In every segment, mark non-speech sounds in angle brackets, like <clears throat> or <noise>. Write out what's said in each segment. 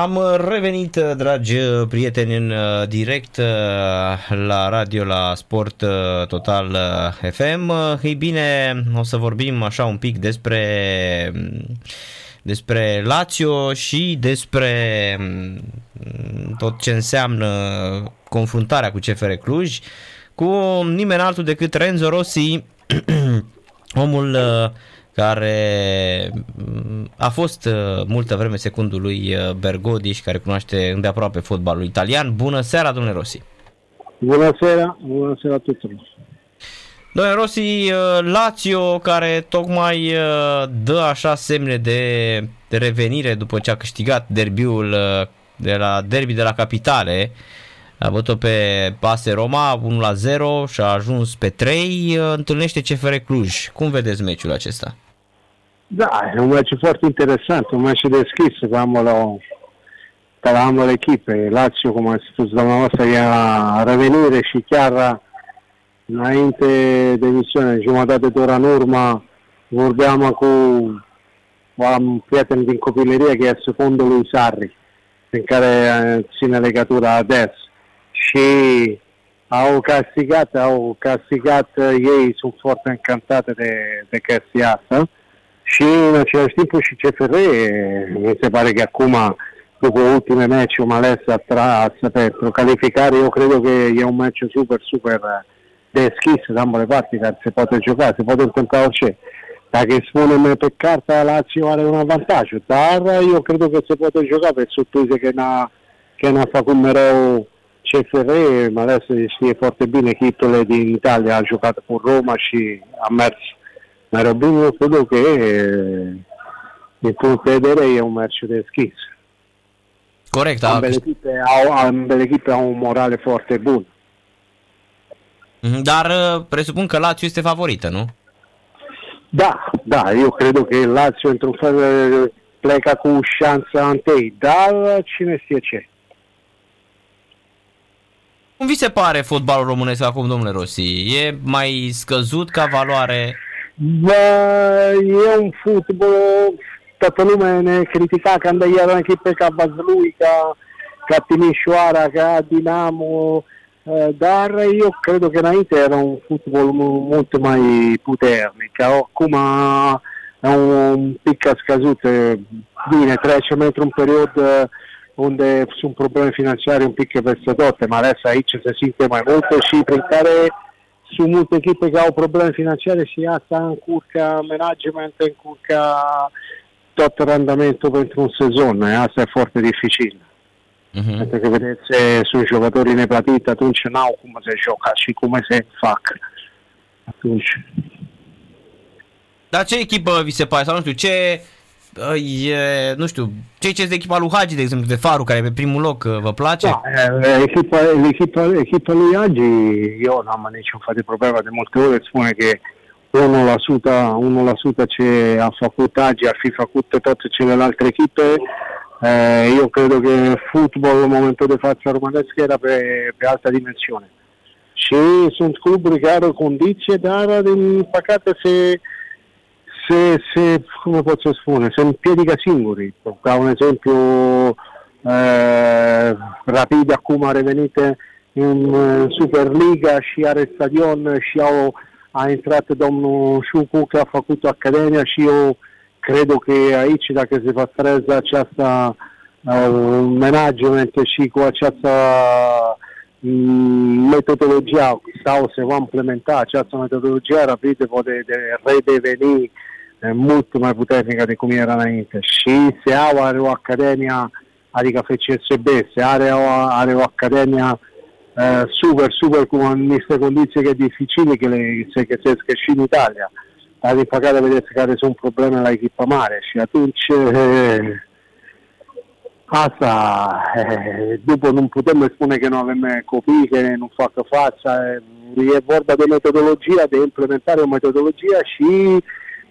Am revenit, dragi prieteni, în uh, direct uh, la radio la Sport uh, Total FM. Ei bine, o să vorbim așa un pic despre despre Lazio și despre mm, tot ce înseamnă confruntarea cu CFR Cluj cu nimeni altul decât Renzo Rossi, <clears throat> omul care mm, a fost uh, multă vreme secundul lui uh, Bergodiș și care cunoaște îndeaproape fotbalul italian. Bună seara, domnule Rossi! Bună seara, bună seara tuturor! Domnule Rossi, uh, Lazio care tocmai dă așa semne de, de revenire după ce a câștigat derbiul de la derby de la capitale, a bătut pe Pase Roma 1 la 0 și a ajuns pe 3, întâlnește CFR Cluj. Cum vedeți meciul acesta? Da, è un match foarte interesante, un match deschis tra ambele echipe. Lazio, come a spus doamna noastră, ia revenire și chiar înainte de emisiune, jumătate de oră în urmă, vorbeam cu un prieten din copilărie che è secondul lui Sarri, în care ține legătura ades. Și au castigat, au castigat ei, sunt foarte încantate de, de chestia asta și în același timp și CFR mi se pare che acum dopo ultime match mai ales atrás pentru calificare io credo che è un match super super deschis da ambele parti care se poate juca, se poate întâmpla orice. Dacă spunem pe carta Lazio are un avantaj, dar eu cred că se poate juca pe surprize că n-a, că n-a făcut mereu CFR, mai ales știe foarte bine echipele din Italia, a jucat cu Roma și a mers Robinho credo che il punto vedere è un merce deschis. Corect. Ambele echipe, au, ambele echipe au un morale foarte bun. Mhm, dar uh, presupun că Lazio este favorită, nu? Da, da, io credo che Lazio într-un fel pleca cu șansa întâi, dar cine știe ce. Cum vi se pare fotbalul românesc acum, domnule Rossi? E mai scăzut ca valoare Bă, e un fotbal, toată lumea ne critica când era echipe ca Dinamo, dar eu cred că înainte era un fotbal mult mai puternic. Acum è un pic scăzut. Bine, trecem într-un perioadă unde sunt probleme financiare un pic peste tot, mai ales aici se simte mai mult și prin care sunt multe echipe care au probleme financiare și asta încurcă management, încurcă tot randamentul pentru un sezon. Asta e foarte dificil. Uh-huh. Pentru că, vedeți, sunt jucătorii neplătiți, atunci n-au cum se joacă și cum se fac. Atunci... Dar ce echipă vi se pare? Sau nu știu, ce e, nu știu, ce ce de echipa lui Hagi, de exemplu, de Faru, care e pe primul loc, vă place? Da, echipa, echipa, echipa lui Hagi, eu n-am niciun fel de problemă, de multe ori spune că 1%, 1% ce a făcut Hagi ar fi făcut pe toate celelalte echipe. Eu cred că fotbalul în momentul de față românesc era pe, pe altă dimensiune. Și sunt cluburi care au condiție, dar din păcate se, se, se, come posso spune, se împiedică singuri. Ca un esempio, eh, Rapid acum a revenit în Superliga și are stadion și au, a intrat domnul Șucu că a făcut Academia și eu cred că aici, dacă se păstrează această uh, management și cu această metodologia sau se va implementa această metodologie, Rapid poate de redeveni mult mai puternică de cum era înainte. Și SEAU are o academia, adică FCSB, se are o, are o academia uh, super, super cu niște condiții că dificile că le se găsesc și în Italia. Dar din păcate vedeți care sunt probleme la echipa mare și atunci uh, asta, uh, după nu putem spune că nu avem copii, că nu facă fața, e vorba de metodologia, de implementare o metodologia și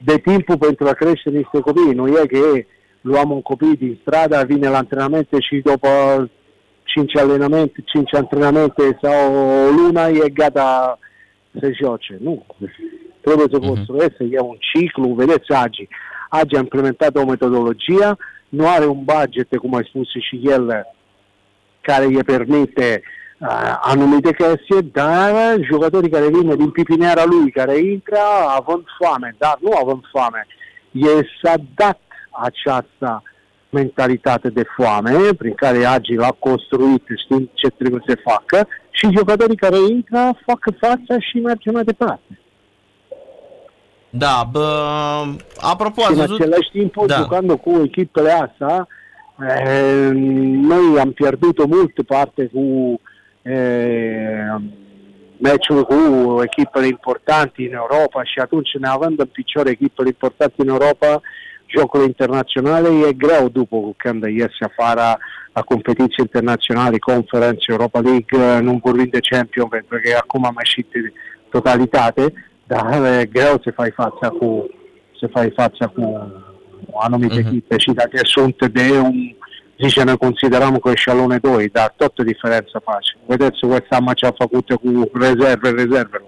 de timpul pentru a crește niște copii. Nu e că luăm un copil din stradă, vine la antrenamente și după 5 antrenamente, 5 antrenamente sau o lună e gata să joace. Nu. Trebuie să construiesc, uh-huh. e un ciclu, vedeți Agi. Agi a implementat o metodologie, nu are un budget, cum ai spus și el, care îi permite uh, anumite chestii, dar jucătorii care vin din pipineara lui, care intră având foame, dar nu având foame. E s-a dat această mentalitate de foame prin care Agi l-a construit știind ce trebuie să facă și jucătorii care intră fac fața și merge mai departe. Da, bă, apropo, și în văzut... același timp, da. jucând cu echipele astea, eh, noi am pierdut o multă parte cu eh, meciuri cu echipele importante în Europa și atunci ne având în picior echipele importante în Europa, jocurile internaționale e greu după când ies afară la competiții internaționale, conferențe, Europa League, nu vorbim de champion, pentru că acum am ieșit totalitate, dar e greu să fai fața cu, să fai fața cu anumite uh-huh. echipe și dacă sunt de un zice ne considerăm că eșalone 2, dar tot o diferență face. Vedeți West Ham ce a făcut cu rezerve, rezerve.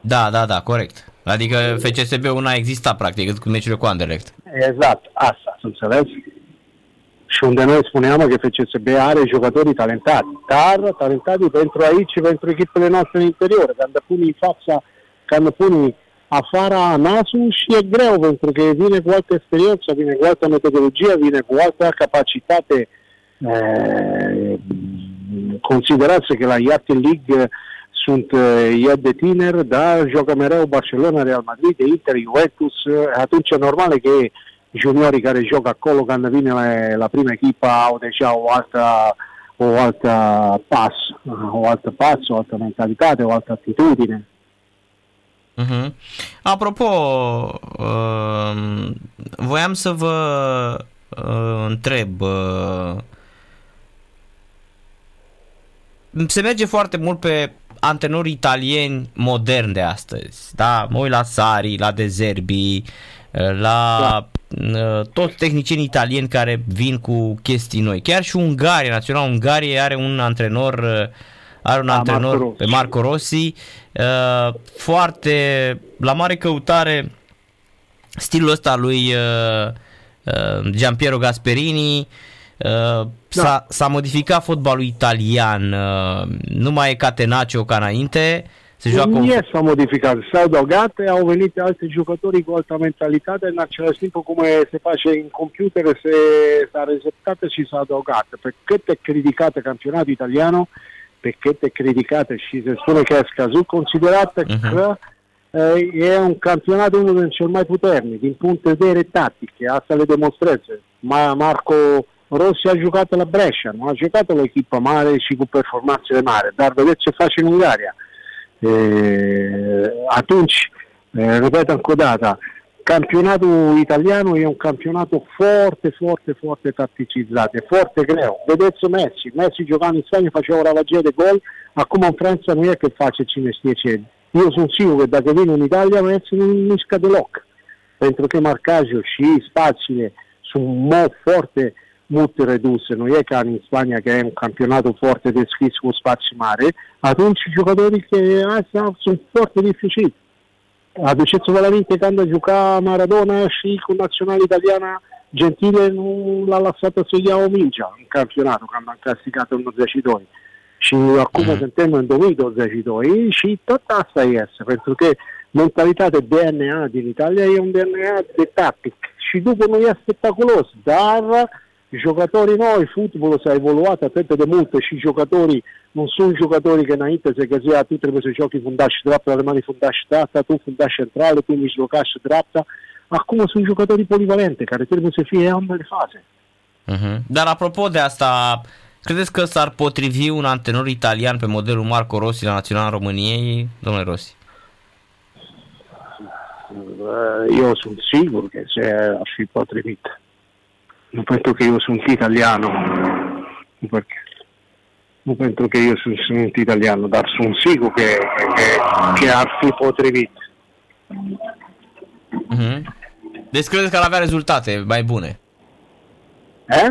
Da, da, da, corect. Adică FCSB-ul n-a existat practic cu meciurile cu Anderlecht. Exact, asta, să înțelegi? Și unde noi spuneam că FCSB are jucătorii talentați, dar talentați pentru aici pentru echipele noastre în interior. Când puni în fața, când puni afara nasul și e greu, pentru că vine cu altă experiență, vine cu altă metodologie, vine cu altă capacitate. E, considerați că la Iate League sunt e de tineri, da, joacă mereu Barcelona, Real Madrid, Inter, Juventus, atunci e normal că juniorii care joacă acolo, când vine la, la prima echipă, au deja o altă, o altă pas, o altă pas, o altă mentalitate, o altă atitudine. Uh-huh. Apropo, uh, voiam să vă uh, întreb, uh, se merge foarte mult pe antrenori italieni moderni de astăzi, da? Mă uit la Sari, la Dezerbi, uh, la da. Uh, toți tehnicieni italieni care vin cu chestii noi. Chiar și Ungaria, Național Ungarie are un antrenor uh, are un da, antrenor Marco pe Marco Rossi uh, foarte la mare căutare stilul ăsta lui uh, uh, Giampiero Gasperini uh, da. s-a, s-a modificat fotbalul italian uh, nu mai e Catenaccio ca înainte se joacă nu un... s-a modificat, s-au adăugat, au venit alți jucători cu altă mentalitate, în același timp cum se face în computer, se, s-a receptat și s-a adăugat. Pe cât e criticat campionatul italiano, pe cât e criticat și se spune că a scăzut, considerat uh-huh. că e un campionat unul din cel mai puternic, din punct de vedere tactic, asta le demonstreze. Marco Rossi a jucat la Brescia, nu a jucat la echipă mare și cu performanțele mari, dar vedeți ce face în Ungaria. E, atunci, e, repet încă o dată, campionatul italiano e un campionato foarte, foarte, foarte tatticizzato, è forte greu. Vedeți Messi, Messi giocando in Spagna faceva una ravaggia di gol, acum în Franța nu e că face cine știe ce. Eu sunt sigur că dacă vine în Italia, Messi nu mișcă deloc. Pentru că marcajul și spațiile sunt mult foarte mult reduse, nu e ca în Spania că e un campionato foarte deschis cu spații mari, atunci jucătorii că astea sunt foarte dificili. Aduceți-vă la minte când a jucat Maradona și cu național italiana Gentile nu l-a lăsat să ia o mingea în campionatul, când am clasificat în 82. Și acum mm. suntem în 2022 și tot asta este, pentru că mentalitatea DNA din Italia e un DNA de tactic și după nu e spectaculos, dar jucătorii noi, fotbalul s-a evoluat atât de mult și jucătorii nu sunt jucătorii că înainte se găzea tu trebuie să joci fundaș dreapta, alemanii fundaș dreapta, tu fundaș centrală, tu mijlocaș dreapta. Acum sunt jucătorii polivalente care trebuie să fie ambele faze. Uh-huh. Dar apropo de asta, credeți că s-ar potrivi un antrenor italian pe modelul Marco Rossi la Național României, domnule Rossi? Eu sunt sigur că se ar fi potrivit. Nu pentru că eu sunt italiano, perché, pentru că eu sunt, sunt italiano, dar sunt sigur că, că, că ar fi potrivit. Mm-hmm. Deci credeți că ar avea rezultate mai bune? Eh?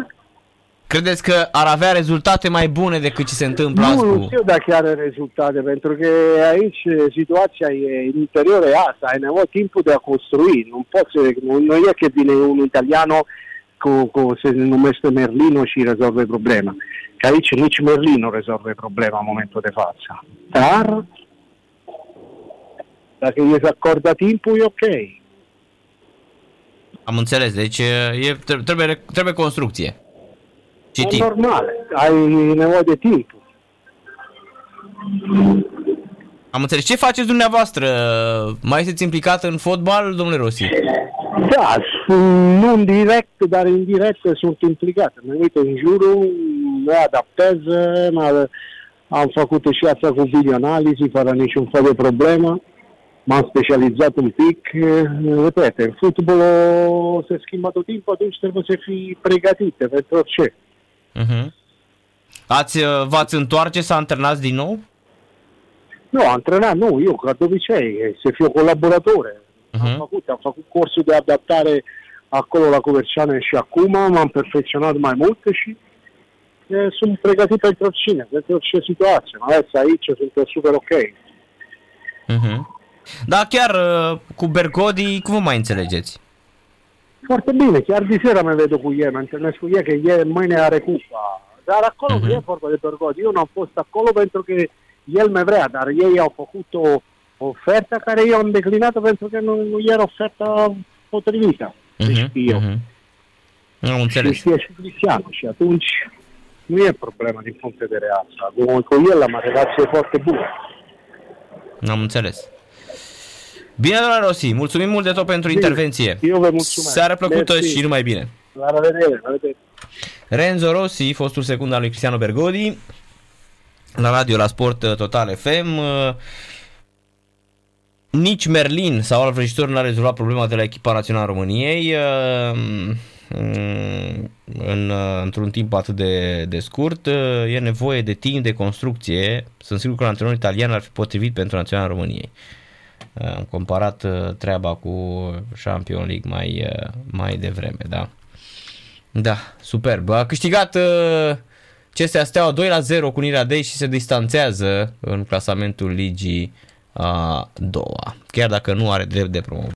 Credeți că ar avea rezultate mai bune decât ce se întâmplă Nu, nu știu dacă are rezultate, pentru că aici situația e în interior e asta, ai nevoie timpul de a construi, nu poți nu, nu e că vine un italiano cu, cu, se numește Merlino și rezolvă problema. Că aici nici Merlino rezolvă problema în momentul de față. Dar dacă e să acordă timpul, e ok. Am înțeles, deci e, trebuie, trebuie construcție. Și e timp. normal, ai nevoie de timp. Am înțeles. Ce faceți dumneavoastră? Mai sunteți implicat în fotbal, domnule Rossi? Da, nu în direct, dar indirect sunt implicat. Mă uit în jurul, mă adaptez, am făcut și asta cu videoanalizi fără niciun fel de problemă. M-am specializat un pic, repete, în fotbal se schimbă tot timpul, atunci trebuie să fii pregătit pentru orice. Uh-huh. Ați, v-ați întoarce să antrenați din nou? Nu, antrenat nu, eu ca de obicei, să fiu colaboratore. Uh-huh. Am făcut, am făcut cursul de adaptare acolo la Coverciane și acum m-am perfecționat mai mult și e, sunt pregătit pentru oricine, pentru orice situație. Mai ales aici sunt super ok. Uh-huh. Da, chiar uh, cu Bergodi, cum vă mai înțelegeți? Foarte bine, chiar de seara mă vedo cu el, mă întâlnesc cu el, că el mâine are cupa. Dar acolo uh-huh. e vorba de Bergodi. Eu n-am fost acolo pentru că el me vrea, dar ei au făcut o ofertă care eu am declinat pentru că nu, nu era oferta potrivită. Uh-huh, deci eu. Uh-huh. Am înțeles. Și și Cristiano și atunci nu e problemă din punct de vedere asta. Cu el am o relație foarte bună. Am înțeles. Bine, doamna Rossi, mulțumim mult de tot pentru bine. intervenție. Eu vă mulțumesc. Seară plăcută Merci. și numai bine. La revedere, la revedere. Renzo Rossi, fostul secund al lui Cristiano Bergodi, la radio, la Sport uh, Total FM. Uh, nici Merlin sau alt vrăjitor n-a rezolvat problema de la echipa națională a României uh, mm, în, într-un timp atât de, de scurt. E nevoie de timp de construcție. Sunt sigur că un antrenor italian ar fi potrivit pentru naționala României. Am comparat treaba cu Champion League mai, mai devreme, da. Da, superb. A câștigat uh, CSA Steaua 2 la 0 cu Unirea Dei și se distanțează în clasamentul ligii a doua, chiar dacă nu are drept de promovare.